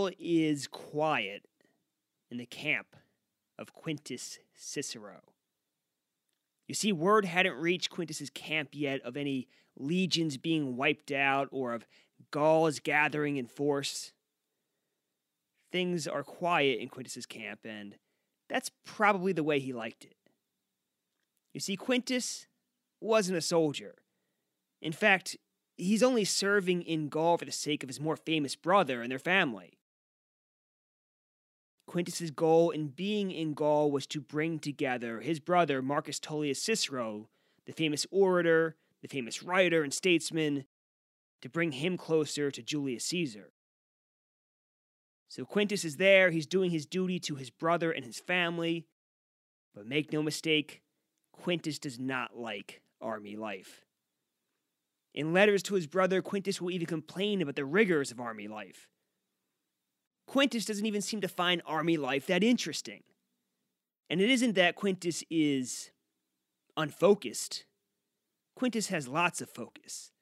all is quiet in the camp of Quintus Cicero. You see, word hadn't reached Quintus's camp yet of any legions being wiped out or of Gauls gathering in force. Things are quiet in Quintus's camp, and that's probably the way he liked it. You see, Quintus wasn't a soldier. In fact, he's only serving in Gaul for the sake of his more famous brother and their family. Quintus's goal in being in Gaul was to bring together his brother Marcus Tullius Cicero, the famous orator, the famous writer and statesman, to bring him closer to Julius Caesar. So Quintus is there, he's doing his duty to his brother and his family, but make no mistake, Quintus does not like army life. In letters to his brother, Quintus will even complain about the rigors of army life. Quintus doesn't even seem to find army life that interesting. And it isn't that Quintus is unfocused. Quintus has lots of focus.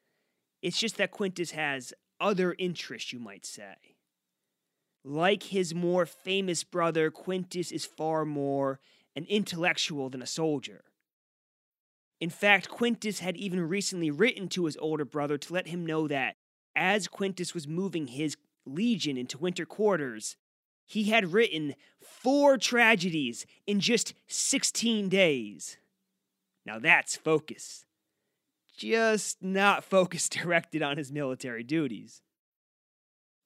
It's just that Quintus has other interests, you might say. Like his more famous brother, Quintus is far more an intellectual than a soldier. In fact, Quintus had even recently written to his older brother to let him know that as Quintus was moving his legion into winter quarters, he had written four tragedies in just 16 days. Now that's focus. Just not focus directed on his military duties.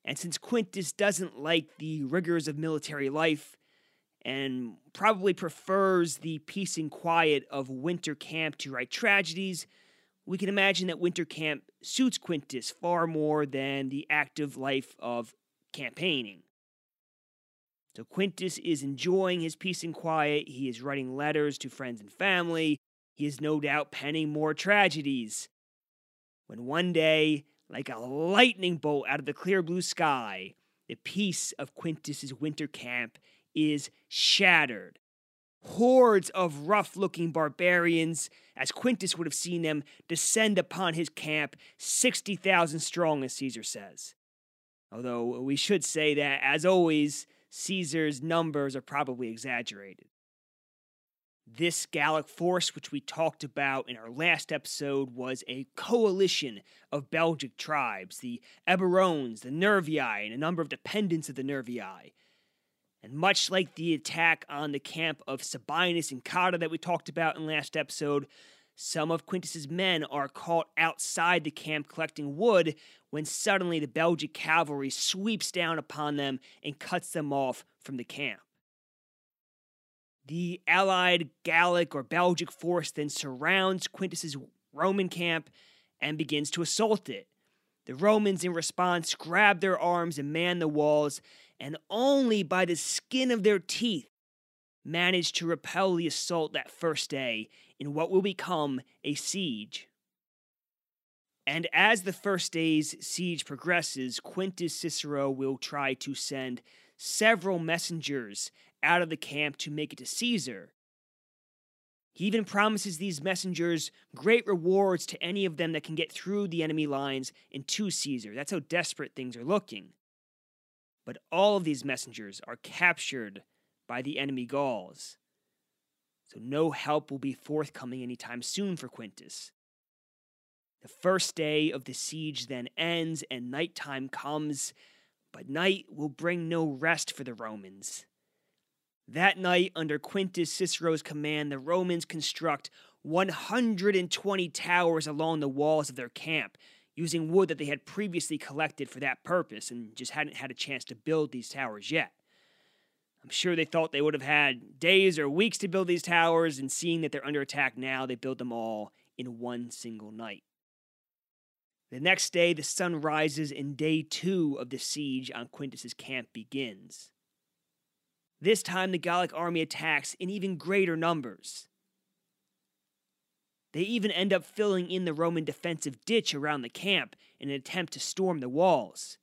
And since Quintus doesn't like the rigors of military life, and probably prefers the peace and quiet of winter camp to write tragedies, we can imagine that winter camp suits Quintus far more than the active life of campaigning. So Quintus is enjoying his peace and quiet. He is writing letters to friends and family. He is no doubt penning more tragedies. When one day, like a lightning bolt out of the clear blue sky, the peace of Quintus's winter camp is shattered. Hordes of rough looking barbarians, as Quintus would have seen them, descend upon his camp, 60,000 strong, as Caesar says. Although we should say that, as always, Caesar's numbers are probably exaggerated. This Gallic force, which we talked about in our last episode, was a coalition of Belgic tribes the Eburones, the Nervii, and a number of dependents of the Nervii. And much like the attack on the camp of Sabinus and Cotta that we talked about in last episode, some of Quintus's men are caught outside the camp collecting wood when suddenly the Belgic cavalry sweeps down upon them and cuts them off from the camp. The allied Gallic or Belgic force then surrounds Quintus's Roman camp and begins to assault it. The Romans, in response, grab their arms and man the walls, and only by the skin of their teeth managed to repel the assault that first day in what will become a siege. And as the first day's siege progresses, Quintus Cicero will try to send several messengers out of the camp to make it to Caesar. He even promises these messengers great rewards to any of them that can get through the enemy lines and to Caesar. That's how desperate things are looking. But all of these messengers are captured by the enemy Gauls. So no help will be forthcoming anytime soon for Quintus. The first day of the siege then ends and nighttime comes, but night will bring no rest for the Romans. That night, under Quintus Cicero's command, the Romans construct 120 towers along the walls of their camp, using wood that they had previously collected for that purpose and just hadn't had a chance to build these towers yet. I'm sure they thought they would have had days or weeks to build these towers, and seeing that they're under attack now, they build them all in one single night. The next day, the sun rises, and day two of the siege on Quintus's camp begins. This time, the Gallic army attacks in even greater numbers. They even end up filling in the Roman defensive ditch around the camp in an attempt to storm the walls.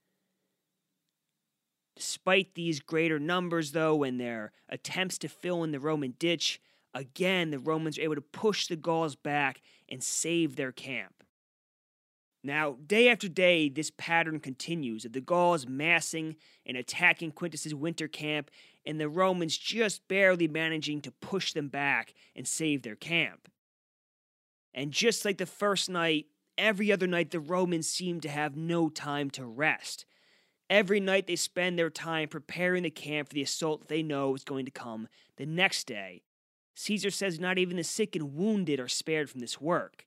Despite these greater numbers, though, and their attempts to fill in the Roman ditch, again the Romans are able to push the Gauls back and save their camp. Now, day after day, this pattern continues of the Gauls massing and attacking Quintus's winter camp, and the Romans just barely managing to push them back and save their camp. And just like the first night, every other night the Romans seem to have no time to rest. Every night they spend their time preparing the camp for the assault they know is going to come the next day. Caesar says not even the sick and wounded are spared from this work.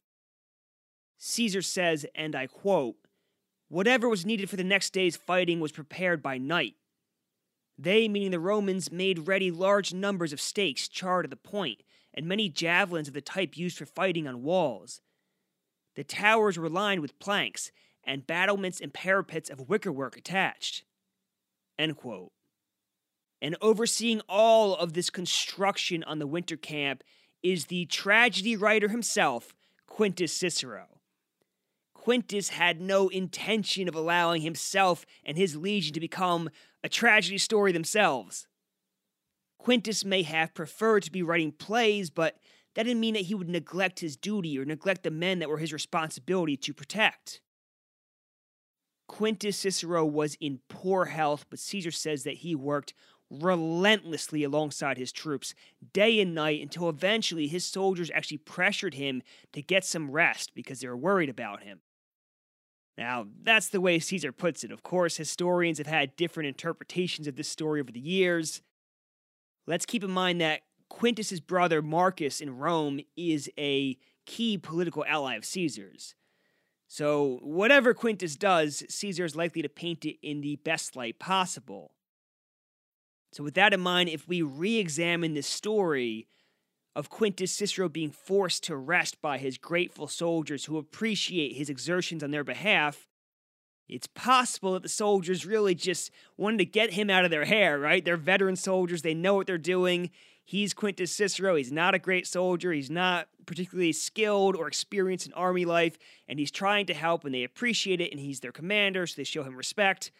Caesar says, and I quote, Whatever was needed for the next day's fighting was prepared by night. They, meaning the Romans, made ready large numbers of stakes charred at the point, and many javelins of the type used for fighting on walls. The towers were lined with planks, and battlements and parapets of wickerwork attached. And overseeing all of this construction on the winter camp is the tragedy writer himself, Quintus Cicero. Quintus had no intention of allowing himself and his legion to become a tragedy story themselves. Quintus may have preferred to be writing plays, but that didn't mean that he would neglect his duty or neglect the men that were his responsibility to protect. Quintus Cicero was in poor health, but Caesar says that he worked relentlessly alongside his troops, day and night, until eventually his soldiers actually pressured him to get some rest because they were worried about him. Now, that's the way Caesar puts it. Of course, historians have had different interpretations of this story over the years. Let's keep in mind that Quintus's brother Marcus in Rome is a key political ally of Caesar's. So, whatever Quintus does, Caesar is likely to paint it in the best light possible. So, with that in mind, if we re examine this story, of Quintus Cicero being forced to rest by his grateful soldiers who appreciate his exertions on their behalf, it's possible that the soldiers really just wanted to get him out of their hair, right? They're veteran soldiers, they know what they're doing. He's Quintus Cicero. He's not a great soldier. He's not particularly skilled or experienced in army life, and he's trying to help, and they appreciate it, and he's their commander, so they show him respect.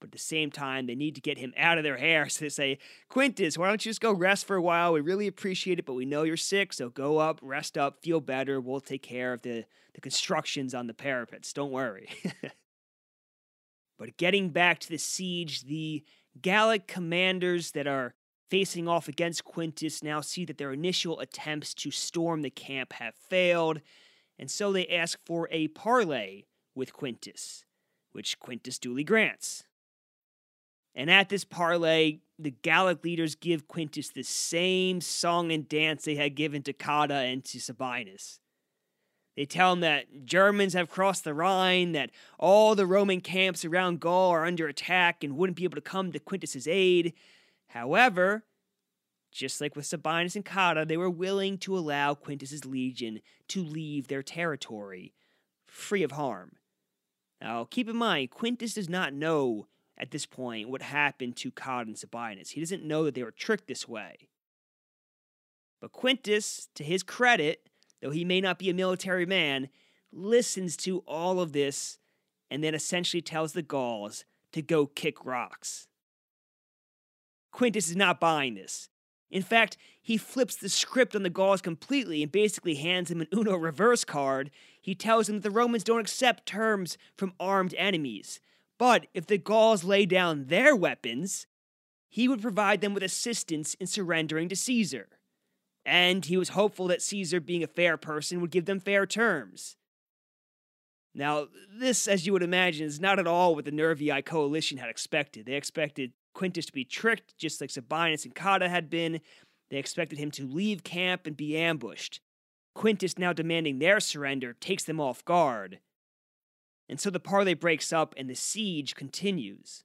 But at the same time, they need to get him out of their hair. So they say, Quintus, why don't you just go rest for a while? We really appreciate it, but we know you're sick, so go up, rest up, feel better. We'll take care of the, the constructions on the parapets. Don't worry. but getting back to the siege, the Gallic commanders that are facing off against Quintus now see that their initial attempts to storm the camp have failed, and so they ask for a parley with Quintus, which Quintus duly grants. And at this parley, the Gallic leaders give Quintus the same song and dance they had given to Cotta and to Sabinus. They tell him that Germans have crossed the Rhine, that all the Roman camps around Gaul are under attack and wouldn't be able to come to Quintus's aid. However, just like with Sabinus and Cotta, they were willing to allow Quintus's legion to leave their territory free of harm. Now, keep in mind, Quintus does not know at this point what happened to Cotta and Sabinus. He doesn't know that they were tricked this way. But Quintus, to his credit, though he may not be a military man, listens to all of this and then essentially tells the Gauls to go kick rocks. Quintus is not buying this. In fact, he flips the script on the Gauls completely and basically hands them an Uno reverse card. He tells them that the Romans don't accept terms from armed enemies. But if the Gauls lay down their weapons, he would provide them with assistance in surrendering to Caesar. And he was hopeful that Caesar, being a fair person, would give them fair terms. Now, this, as you would imagine, is not at all what the Nervii coalition had expected. They expected Quintus to be tricked, just like Sabinus and Cotta had been. They expected him to leave camp and be ambushed. Quintus, now demanding their surrender, takes them off guard. And so the parley breaks up and the siege continues.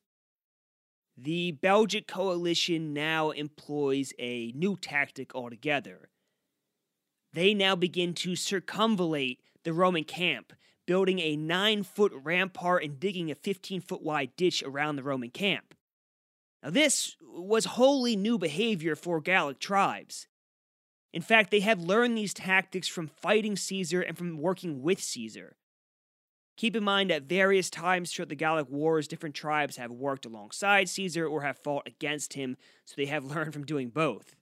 The Belgic coalition now employs a new tactic altogether. They now begin to circumvallate the Roman camp, building a nine foot rampart and digging a 15 foot wide ditch around the Roman camp. Now, this was wholly new behavior for Gallic tribes. In fact, they had learned these tactics from fighting Caesar and from working with Caesar. Keep in mind at various times throughout the Gallic Wars, different tribes have worked alongside Caesar or have fought against him, so they have learned from doing both.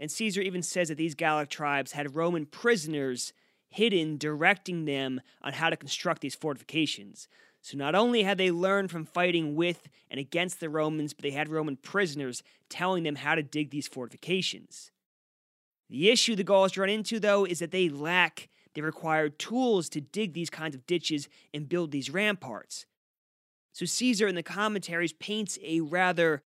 And Caesar even says that these Gallic tribes had Roman prisoners hidden directing them on how to construct these fortifications. So not only had they learned from fighting with and against the Romans, but they had Roman prisoners telling them how to dig these fortifications. The issue the Gauls run into, though, is that they lack the required tools to dig these kinds of ditches and build these ramparts. So Caesar in the commentaries paints a rather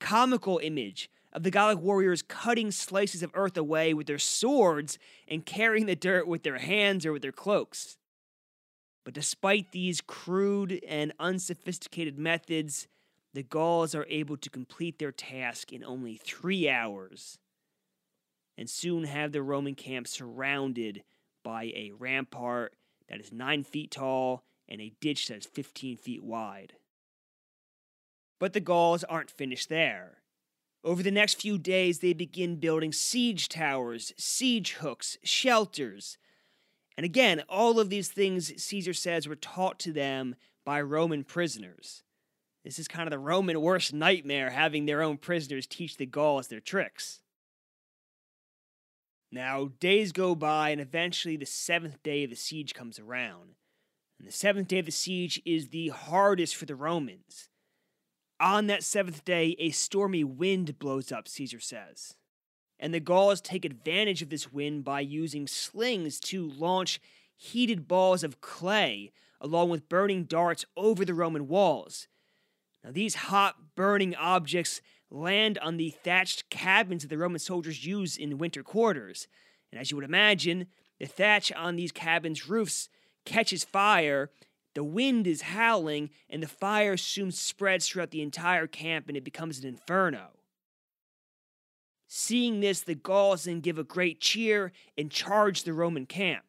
comical image of the Gallic warriors cutting slices of earth away with their swords and carrying the dirt with their hands or with their cloaks. But despite these crude and unsophisticated methods, the Gauls are able to complete their task in only three hours and soon have the Roman camp surrounded by a rampart that is nine feet tall and a ditch that is 15 feet wide. But the Gauls aren't finished there. Over the next few days, they begin building siege towers, siege hooks, shelters. And again, all of these things, Caesar says, were taught to them by Roman prisoners. This is kind of the Roman worst nightmare, having their own prisoners teach the Gauls their tricks. Now, days go by, and eventually the seventh day of the siege comes around. And the seventh day of the siege is the hardest for the Romans. On that seventh day, a stormy wind blows up, Caesar says. And the Gauls take advantage of this wind by using slings to launch heated balls of clay along with burning darts over the Roman walls. Now, these hot, burning objects land on the thatched cabins that the Roman soldiers use in winter quarters. And as you would imagine, the thatch on these cabins' roofs catches fire, the wind is howling, and the fire soon spreads throughout the entire camp and it becomes an inferno. Seeing this, the Gauls then give a great cheer and charge the Roman camp.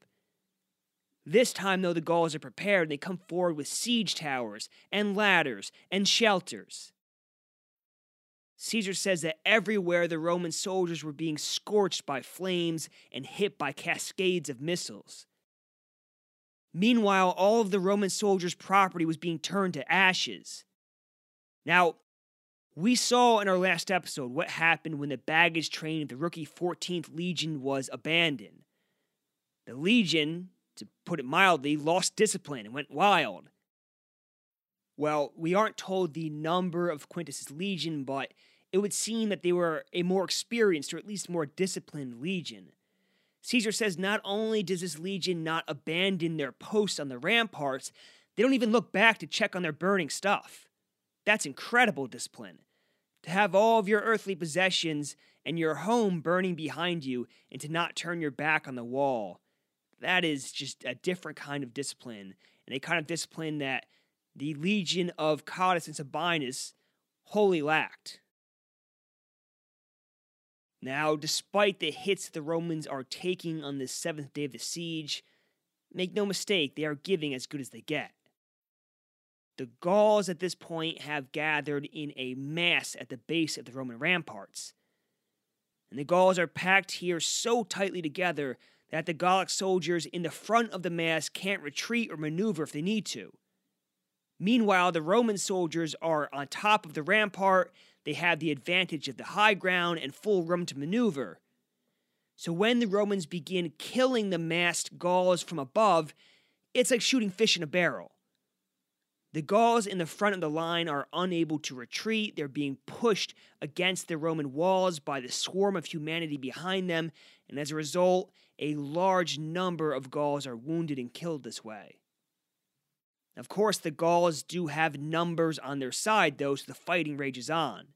This time, though, the Gauls are prepared and they come forward with siege towers and ladders and shelters. Caesar says that everywhere the Roman soldiers were being scorched by flames and hit by cascades of missiles. Meanwhile, all of the Roman soldiers' property was being turned to ashes. Now, we saw in our last episode what happened when the baggage train of the rookie 14th Legion was abandoned. The Legion, to put it mildly, lost discipline and went wild. Well, we aren't told the number of Quintus's legion, but it would seem that they were a more experienced or at least more disciplined legion. Caesar says not only does this legion not abandon their posts on the ramparts, they don't even look back to check on their burning stuff. That's incredible discipline. To have all of your earthly possessions and your home burning behind you and to not turn your back on the wall. That is just a different kind of discipline, and a kind of discipline that the legion of Cottus and Sabinus wholly lacked. Now, despite the hits the Romans are taking on this seventh day of the siege, make no mistake, they are giving as good as they get. The Gauls at this point have gathered in a mass at the base of the Roman ramparts. And the Gauls are packed here so tightly together that the Gallic soldiers in the front of the mass can't retreat or maneuver if they need to. Meanwhile, the Roman soldiers are on top of the rampart. They have the advantage of the high ground and full room to maneuver. So when the Romans begin killing the massed Gauls from above, it's like shooting fish in a barrel. The Gauls in the front of the line are unable to retreat. They're being pushed against the Roman walls by the swarm of humanity behind them, and as a result, a large number of Gauls are wounded and killed this way. Of course, the Gauls do have numbers on their side, though, so the fighting rages on.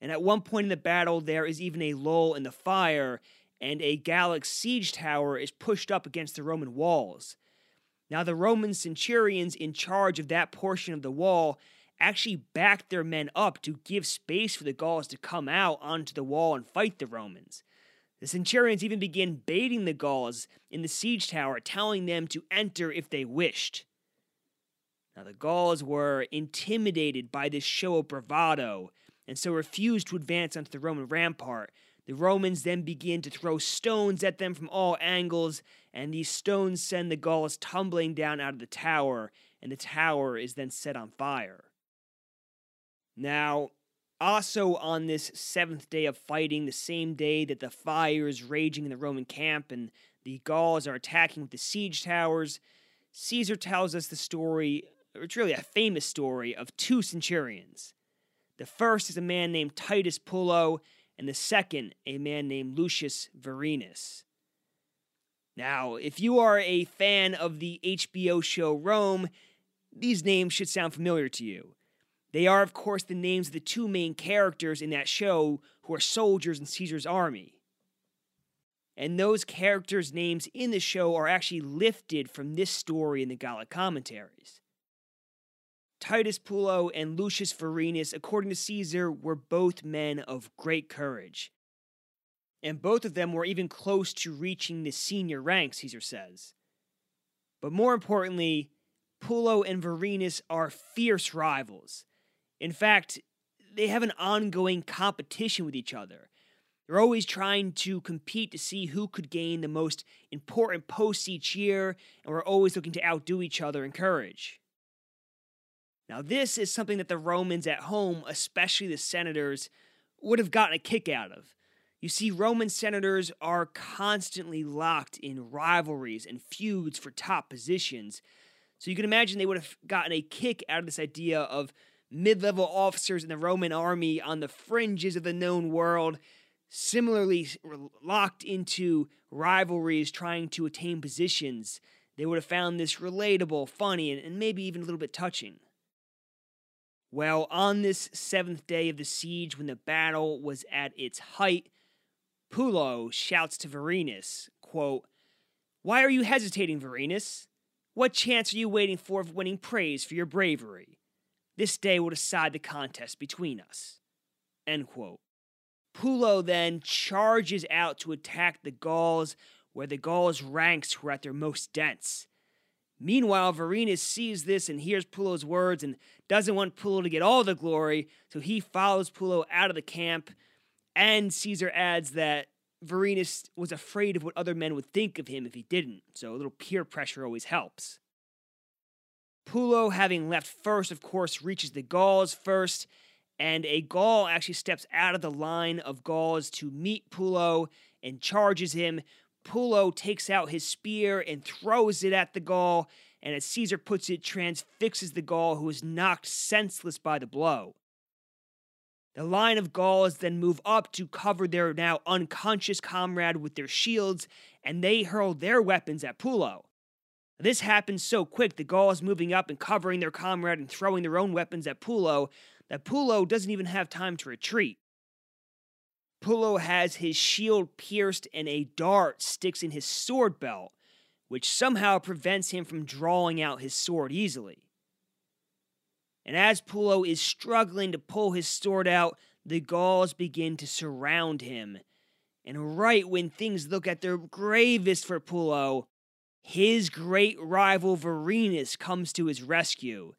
And at one point in the battle, there is even a lull in the fire, and a Gallic siege tower is pushed up against the Roman walls. Now, the Roman centurions in charge of that portion of the wall actually backed their men up to give space for the Gauls to come out onto the wall and fight the Romans. The centurions even began baiting the Gauls in the siege tower, telling them to enter if they wished. Now, the Gauls were intimidated by this show of bravado and so refused to advance onto the Roman rampart. The Romans then begin to throw stones at them from all angles, and these stones send the Gauls tumbling down out of the tower, and the tower is then set on fire. Now, also on this seventh day of fighting, the same day that the fire is raging in the Roman camp and The Gauls are attacking with the siege towers. Caesar tells us the story, it's really a famous story, of two centurions. The first is a man named Titus Pullo, and the second, a man named Lucius Vorenus. Now, if you are a fan of the HBO show Rome, these names should sound familiar to you. They are, of course, the names of the two main characters in that show who are soldiers in Caesar's army. And those characters' names in the show are actually lifted from this story in the Gallic commentaries. Titus Pullo and Lucius Vorenus, according to Caesar, were both men of great courage. And both of them were even close to reaching the senior rank, Caesar says. But more importantly, Pullo and Vorenus are fierce rivals. In fact, they have an ongoing competition with each other. They're always trying to compete to see who could gain the most important posts each year, and we're always looking to outdo each other in courage. Now, this is something that the Romans at home, especially the senators, would have gotten a kick out of. You see, Roman senators are constantly locked in rivalries and feuds for top positions. So you can imagine they would have gotten a kick out of this idea of mid level officers in the Roman army on the fringes of the known world, similarly locked into rivalries trying to attain positions. They would have found this relatable, funny, and maybe even a little bit touching. Well, on this seventh day of the siege, when the battle was at its height, Pullo shouts to Vorenus, quote, Why are you hesitating, Vorenus? What chance are you waiting for of winning praise for your bravery? This day will decide the contest between us. End quote. Pullo then charges out to attack the Gauls where the Gauls' ranks were at their most dense. Meanwhile, Vorenus sees this and hears Pullo's words and doesn't want Pullo to get all the glory, so he follows Pullo out of the camp. And Caesar adds that Vorenus was afraid of what other men would think of him if he didn't, so a little peer pressure always helps. Pullo, having left first, of course, reaches the Gauls first, and a Gaul actually steps out of the line of Gauls to meet Pullo and charges him. Pullo takes out his spear and throws it at the Gaul, and as Caesar puts it, transfixes the Gaul who is knocked senseless by the blow. The line of Gauls then move up to cover their now unconscious comrade with their shields, and they hurl their weapons at Pullo. This happens so quick, the Gauls moving up and covering their comrade and throwing their own weapons at Pullo, that Pullo doesn't even have time to retreat. Pullo has his shield pierced and a dart sticks in his sword belt, which somehow prevents him from drawing out his sword easily. And as Pullo is struggling to pull his sword out, the Gauls begin to surround him. And right when things look at their gravest for Pullo, his great rival Vorenus comes to his rescue,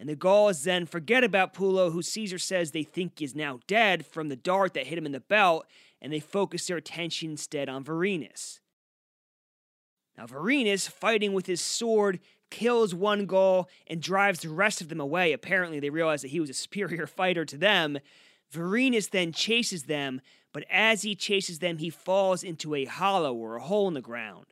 and the Gauls then forget about Pullo, who Caesar says they think is now dead from the dart that hit him in the belt, and they focus their attention instead on Vorenus. Now, Vorenus, fighting with his sword, kills one Gaul and drives the rest of them away. Apparently, they realize that he was a superior fighter to them. Vorenus then chases them, but as he chases them, he falls into a hollow or a hole in the ground.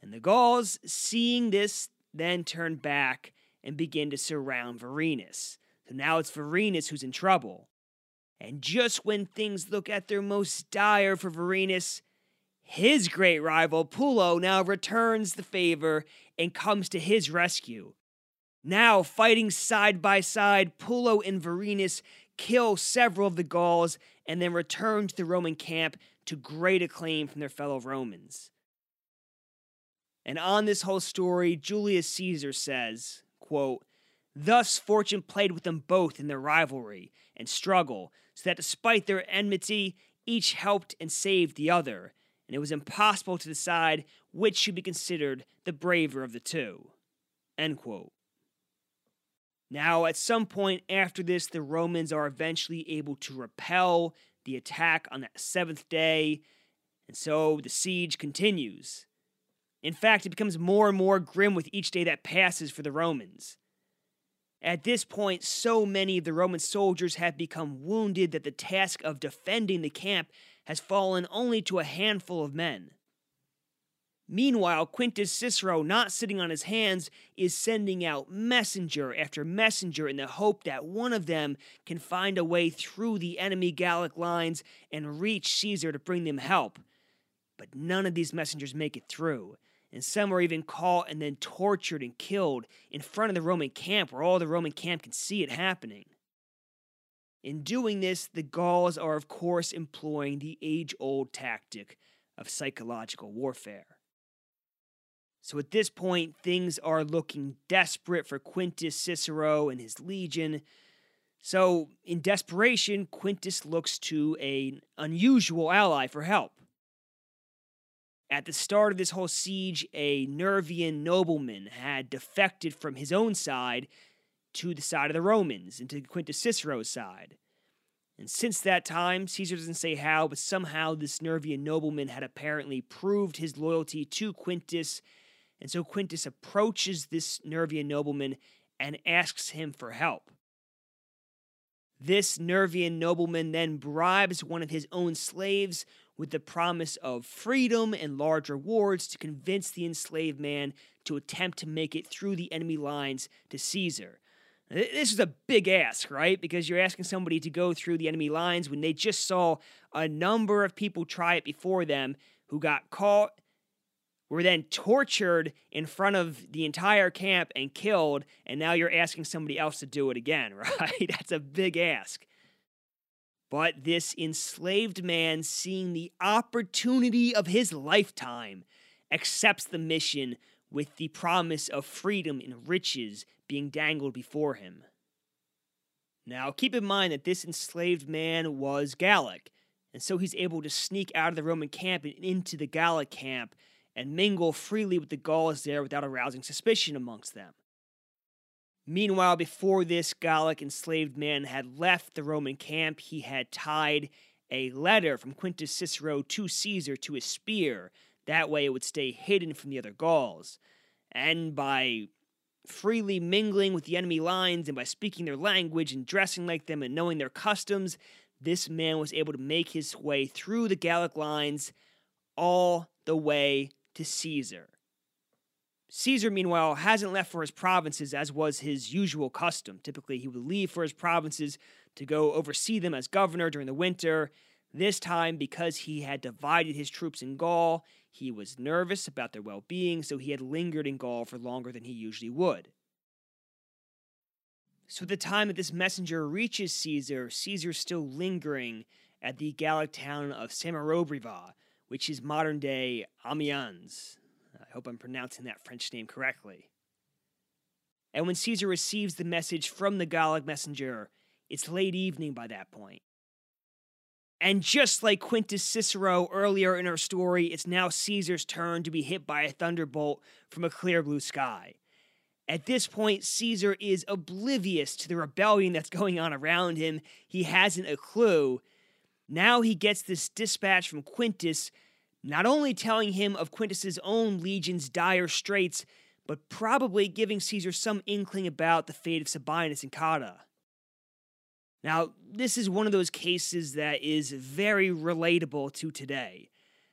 And the Gauls, seeing this, then turn back and begin to surround Vorenus. So now it's Vorenus who's in trouble. And just when things look at their most dire for Vorenus, his great rival, Pullo, now returns the favor and comes to his rescue. Now, fighting side by side, Pullo and Vorenus kill several of the Gauls and then return to the Roman camp to great acclaim from their fellow Romans. And on this whole story, Julius Caesar says, quote, Thus fortune played with them both in their rivalry and struggle, so that despite their enmity, each helped and saved the other, and it was impossible to decide which should be considered the braver of the two. Now, at some point after this, the Romans are eventually able to repel the attack on that seventh day, and so the siege continues. In fact, it becomes more and more grim with each day that passes for the Romans. At this point, so many of the Roman soldiers have become wounded that the task of defending the camp has fallen only to a handful of men. Meanwhile, Quintus Cicero, not sitting on his hands, is sending out messenger after messenger in the hope that one of them can find a way through the enemy Gallic lines and reach Caesar to bring them help. But none of these messengers make it through, and some are even caught and then tortured and killed in front of the Roman camp where all the Roman camp can see it happening. In doing this, the Gauls are, of course, employing the age old tactic of psychological warfare. So at this point, things are looking desperate for Quintus Cicero and his legion. So, in desperation, Quintus looks to an unusual ally for help. At the start of this whole siege, a Nervian nobleman had defected from his own side to the side of the Romans and to Quintus Cicero's side. And since that time, Caesar doesn't say how, but somehow this Nervian nobleman had apparently proved his loyalty to Quintus and so Quintus approaches this Nervian nobleman and asks him for help. This Nervian nobleman then bribes one of his own slaves with the promise of freedom and large rewards to convince the enslaved man to attempt to make it through the enemy lines to Caesar. This is a big ask, right? Because you're asking somebody to go through the enemy lines when they just saw a number of people try it before them who got caught were then tortured in front of the entire camp and killed, and now you're asking somebody else to do it again, right? That's a big ask. But this enslaved man, seeing the opportunity of his lifetime, accepts the mission with the promise of freedom and riches being dangled before him. Now, keep in mind that this enslaved man was Gallic, and so he's able to sneak out of the Roman camp and into the Gallic camp and mingle freely with the Gauls there without arousing suspicion amongst them. Meanwhile, before this Gallic enslaved man had left the Roman camp, he had tied a letter from Quintus Cicero to Caesar to his spear. That way it would stay hidden from the other Gauls. And by freely mingling with the enemy lines and by speaking their language and dressing like them and knowing their customs, this man was able to make his way through the Gallic lines all the way to Caesar. Caesar, meanwhile, hasn't left for his provinces as was his usual custom. Typically, he would leave for his provinces to go oversee them as governor during the winter. This time, because he had divided his troops in Gaul, he was nervous about their well being, so he had lingered in Gaul for longer than he usually would. So, at the time that this messenger reaches Caesar, Caesar's still lingering at the Gallic town of Samarobriva, which is modern day Amiens. I hope I'm pronouncing that French name correctly. And when Caesar receives the message from the Gallic messenger, it's late evening by that point. And just like Quintus Cicero earlier in our story, it's now Caesar's turn to be hit by a thunderbolt from a clear blue sky. At this point, Caesar is oblivious to the rebellion that's going on around him. He hasn't a clue. Now he gets this dispatch from Quintus, not only telling him of Quintus's own legion's dire straits, but probably giving Caesar some inkling about the fate of Sabinus and Cotta. Now, this is one of those cases that is very relatable to today.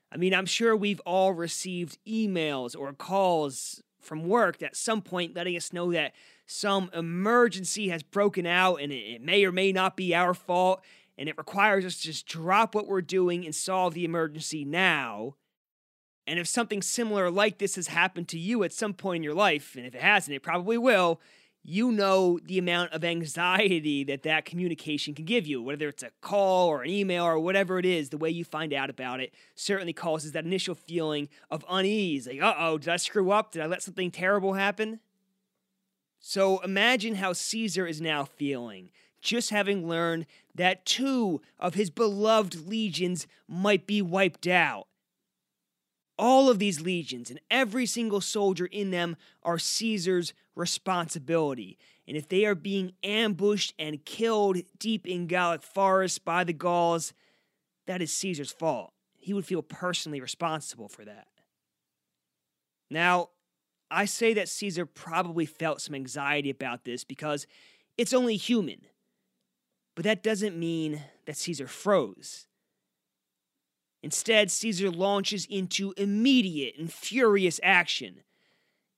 I mean, I'm sure we've all received emails or calls from work at some point letting us know that some emergency has broken out and it may or may not be our fault and it requires us to just drop what we're doing and solve the emergency now. And if something similar like this has happened to you at some point in your life, and if it hasn't, it probably will, you know the amount of anxiety that that communication can give you, whether it's a call or an email or whatever it is, the way you find out about it certainly causes that initial feeling of unease. Like, uh oh, did I screw up? Did I let something terrible happen? So imagine how Caesar is now feeling just having learned that two of his beloved legions might be wiped out. All of these legions and every single soldier in them are Caesar's responsibility. And if they are being ambushed and killed deep in Gallic forests by the Gauls, that is Caesar's fault. He would feel personally responsible for that. Now, I say that Caesar probably felt some anxiety about this because it's only human. But that doesn't mean that Caesar froze. Instead, Caesar launches into immediate and furious action.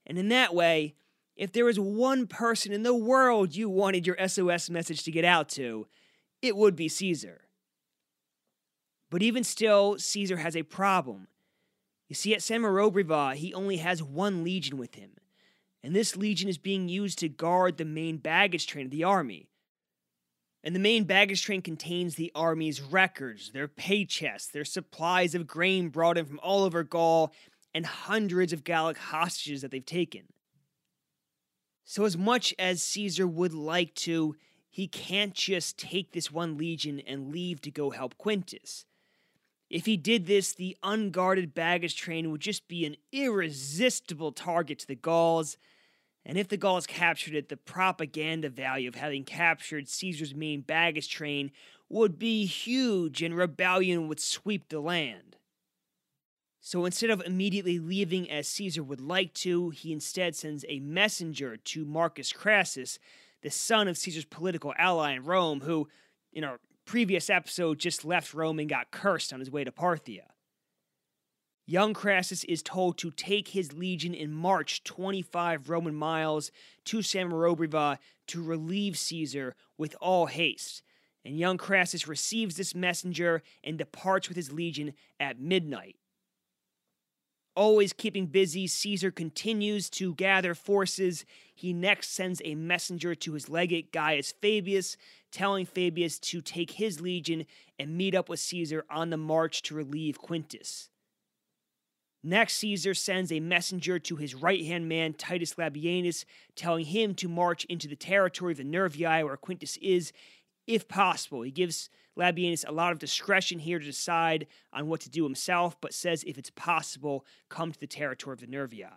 And in that way, if there was one person in the world you wanted your SOS message to get out to, it would be Caesar. But even still, Caesar has a problem. You see, at Samarobriva, he only has one legion with him, and this legion is being used to guard the main baggage train of the army. And the main baggage train contains the army's records, their pay chests, their supplies of grain brought in from all over Gaul, and hundreds of Gallic hostages that they've taken. So, as much as Caesar would like to, he can't just take this one legion and leave to go help Quintus. If he did this, the unguarded baggage train would just be an irresistible target to the Gauls, and if the Gauls captured it, the propaganda value of having captured Caesar's main baggage train would be huge and rebellion would sweep the land. So instead of immediately leaving as Caesar would like to, he instead sends a messenger to Marcus Crassus, the son of Caesar's political ally in Rome, who, in our previous episode, just left Rome and got cursed on his way to Parthia. Young Crassus is told to take his legion and march 25 Roman miles to Samarobriva to relieve Caesar with all haste. And young Crassus receives this messenger and departs with his legion at midnight. Always keeping busy, Caesar continues to gather forces. He next sends a messenger to his legate Gaius Fabius, telling Fabius to take his legion and meet up with Caesar on the march to relieve Quintus. Next, Caesar sends a messenger to his right hand man, Titus Labienus, telling him to march into the territory of the Nervii, where Quintus is, if possible. He gives Labienus a lot of discretion here to decide on what to do himself, but says if it's possible, come to the territory of the Nervii.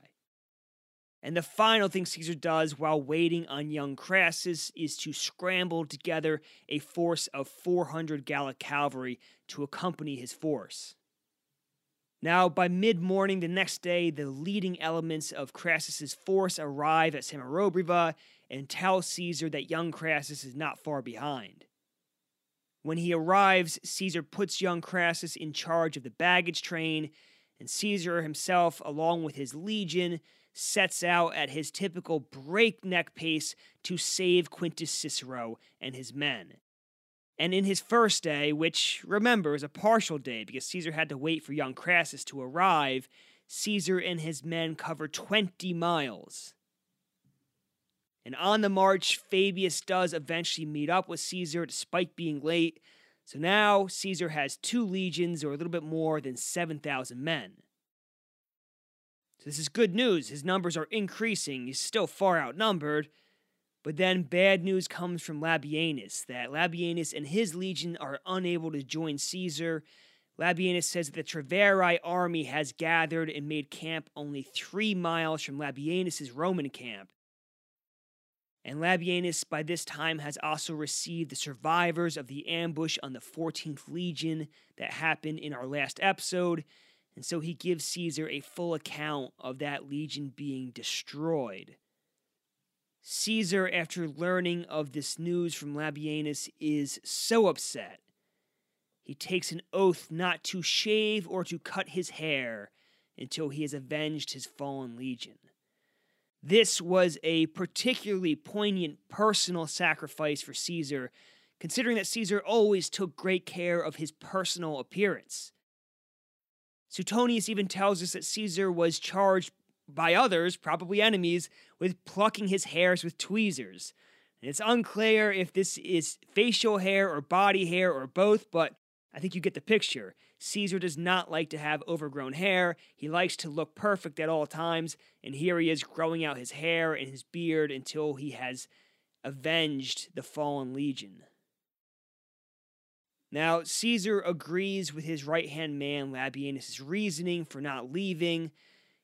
And the final thing Caesar does while waiting on young Crassus is to scramble together a force of 400 Gallic cavalry to accompany his force. Now, by mid morning the next day, the leading elements of Crassus's force arrive at Samarobriva and tell Caesar that young Crassus is not far behind. When he arrives, Caesar puts young Crassus in charge of the baggage train, and Caesar himself, along with his legion, sets out at his typical breakneck pace to save Quintus Cicero and his men. And in his first day, which remember is a partial day because Caesar had to wait for young Crassus to arrive, Caesar and his men cover 20 miles. And on the march, Fabius does eventually meet up with Caesar despite being late. So now Caesar has two legions, or a little bit more than 7,000 men. So this is good news. His numbers are increasing. He's still far outnumbered, but then bad news comes from Labienus that Labienus and his legion are unable to join Caesar. Labienus says that the Treveri army has gathered and made camp only three miles from Labienus's Roman camp. And Labienus, by this time, has also received the survivors of the ambush on the 14th Legion that happened in our last episode. And so he gives Caesar a full account of that legion being destroyed. Caesar, after learning of this news from Labienus, is so upset. He takes an oath not to shave or to cut his hair until he has avenged his fallen legion. This was a particularly poignant personal sacrifice for Caesar, considering that Caesar always took great care of his personal appearance. Suetonius even tells us that Caesar was charged by others, probably enemies, with plucking his hairs with tweezers. And it's unclear if this is facial hair or body hair or both, but I think you get the picture. Caesar does not like to have overgrown hair. He likes to look perfect at all times, and here he is growing out his hair and his beard until he has avenged the fallen legion. Now, Caesar agrees with his right hand man Labienus' reasoning for not leaving.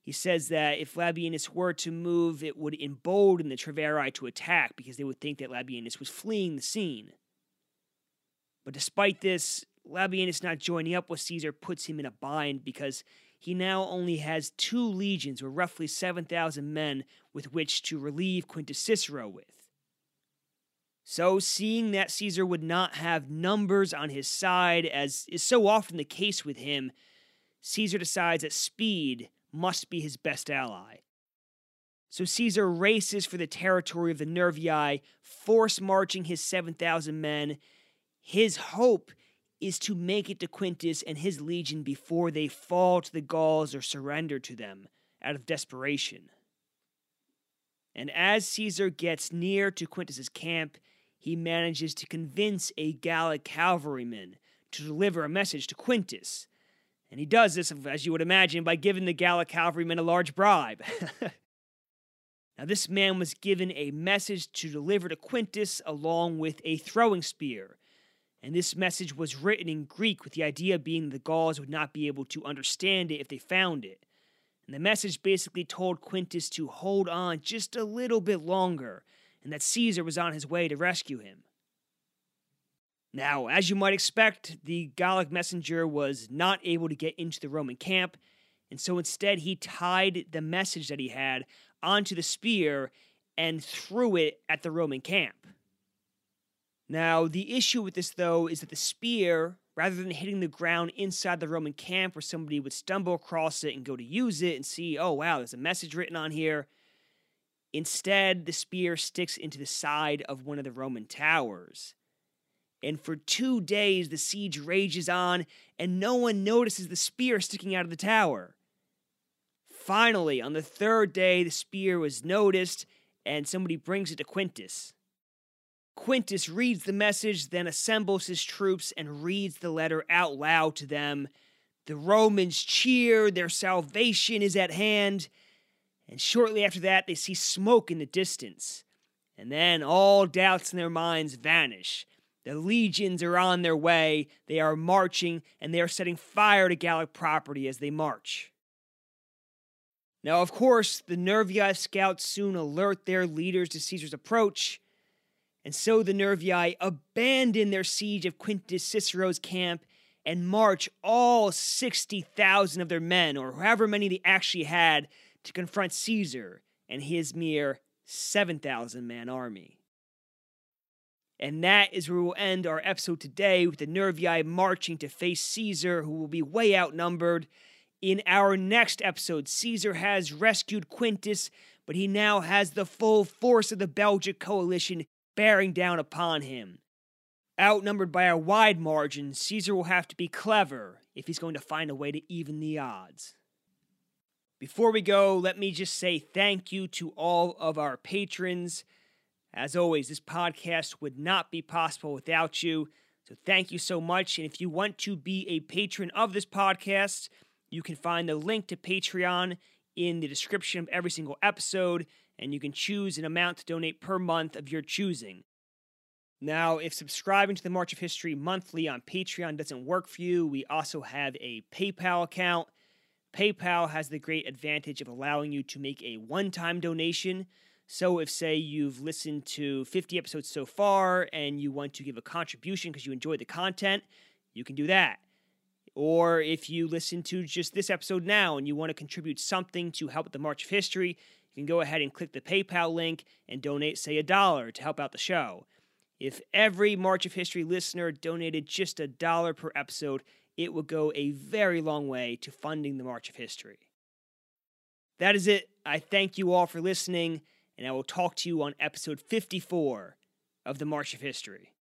He says that if Labienus were to move, it would embolden the Treveri to attack because they would think that Labienus was fleeing the scene. But despite this, Labienus not joining up with Caesar puts him in a bind because he now only has two legions, or roughly 7,000 men, with which to relieve Quintus Cicero with. So, seeing that Caesar would not have numbers on his side, as is so often the case with him, Caesar decides that speed must be his best ally. So Caesar races for the territory of the Nervii, force marching his 7,000 men. His hope is to make it to Quintus and his legion before they fall to the Gauls or surrender to them out of desperation. And as Caesar gets near to Quintus's camp, he manages to convince a Gallic cavalryman to deliver a message to Quintus. And he does this, as you would imagine, by giving the Gallic cavalryman a large bribe. now, this man was given a message to deliver to Quintus along with a throwing spear. And this message was written in Greek, with the idea being the Gauls would not be able to understand it if they found it. And the message basically told Quintus to hold on just a little bit longer and that Caesar was on his way to rescue him. Now, as you might expect, the Gallic messenger was not able to get into the Roman camp, and so instead he tied the message that he had onto the spear and threw it at the Roman camp. Now, the issue with this, though, is that the spear, rather than hitting the ground inside the Roman camp where somebody would stumble across it and go to use it and see, oh, wow, there's a message written on here, Instead, the spear sticks into the side of one of the Roman towers. And for two days, the siege rages on, and no one notices the spear sticking out of the tower. Finally, on the third day, the spear was noticed, and somebody brings it to Quintus. Quintus reads the message, then assembles his troops and reads the letter out loud to them. The Romans cheer, their salvation is at hand and shortly after that, they see smoke in the distance. And then all doubts in their minds vanish. The legions are on their way, they are marching, and they are setting fire to Gallic property as they march. Now, of course, the Nervii scouts soon alert their leaders to Caesar's approach, and so the Nervii abandon their siege of Quintus Cicero's camp and march all 60,000 of their men, or however many they actually had, to confront Caesar and his mere 7,000 man army. And that is where we'll end our episode today with the Nervii marching to face Caesar, who will be way outnumbered. In our next episode, Caesar has rescued Quintus, but he now has the full force of the Belgic coalition bearing down upon him. Outnumbered by a wide margin, Caesar will have to be clever if he's going to find a way to even the odds. Before we go, let me just say thank you to all of our patrons. As always, this podcast would not be possible without you. So thank you so much. And if you want to be a patron of this podcast, you can find the link to Patreon in the description of every single episode, and you can choose an amount to donate per month of your choosing. Now, if subscribing to the March of History monthly on Patreon doesn't work for you, we also have a PayPal account. PayPal has the great advantage of allowing you to make a one time donation. So, if, say, you've listened to 50 episodes so far and you want to give a contribution because you enjoy the content, you can do that. Or if you listen to just this episode now and you want to contribute something to help the March of History, you can go ahead and click the PayPal link and donate, say, a dollar to help out the show. If every March of History listener donated just a dollar per episode, it would go a very long way to funding the March of History. That is it. I thank you all for listening, and I will talk to you on episode 54 of the March of History.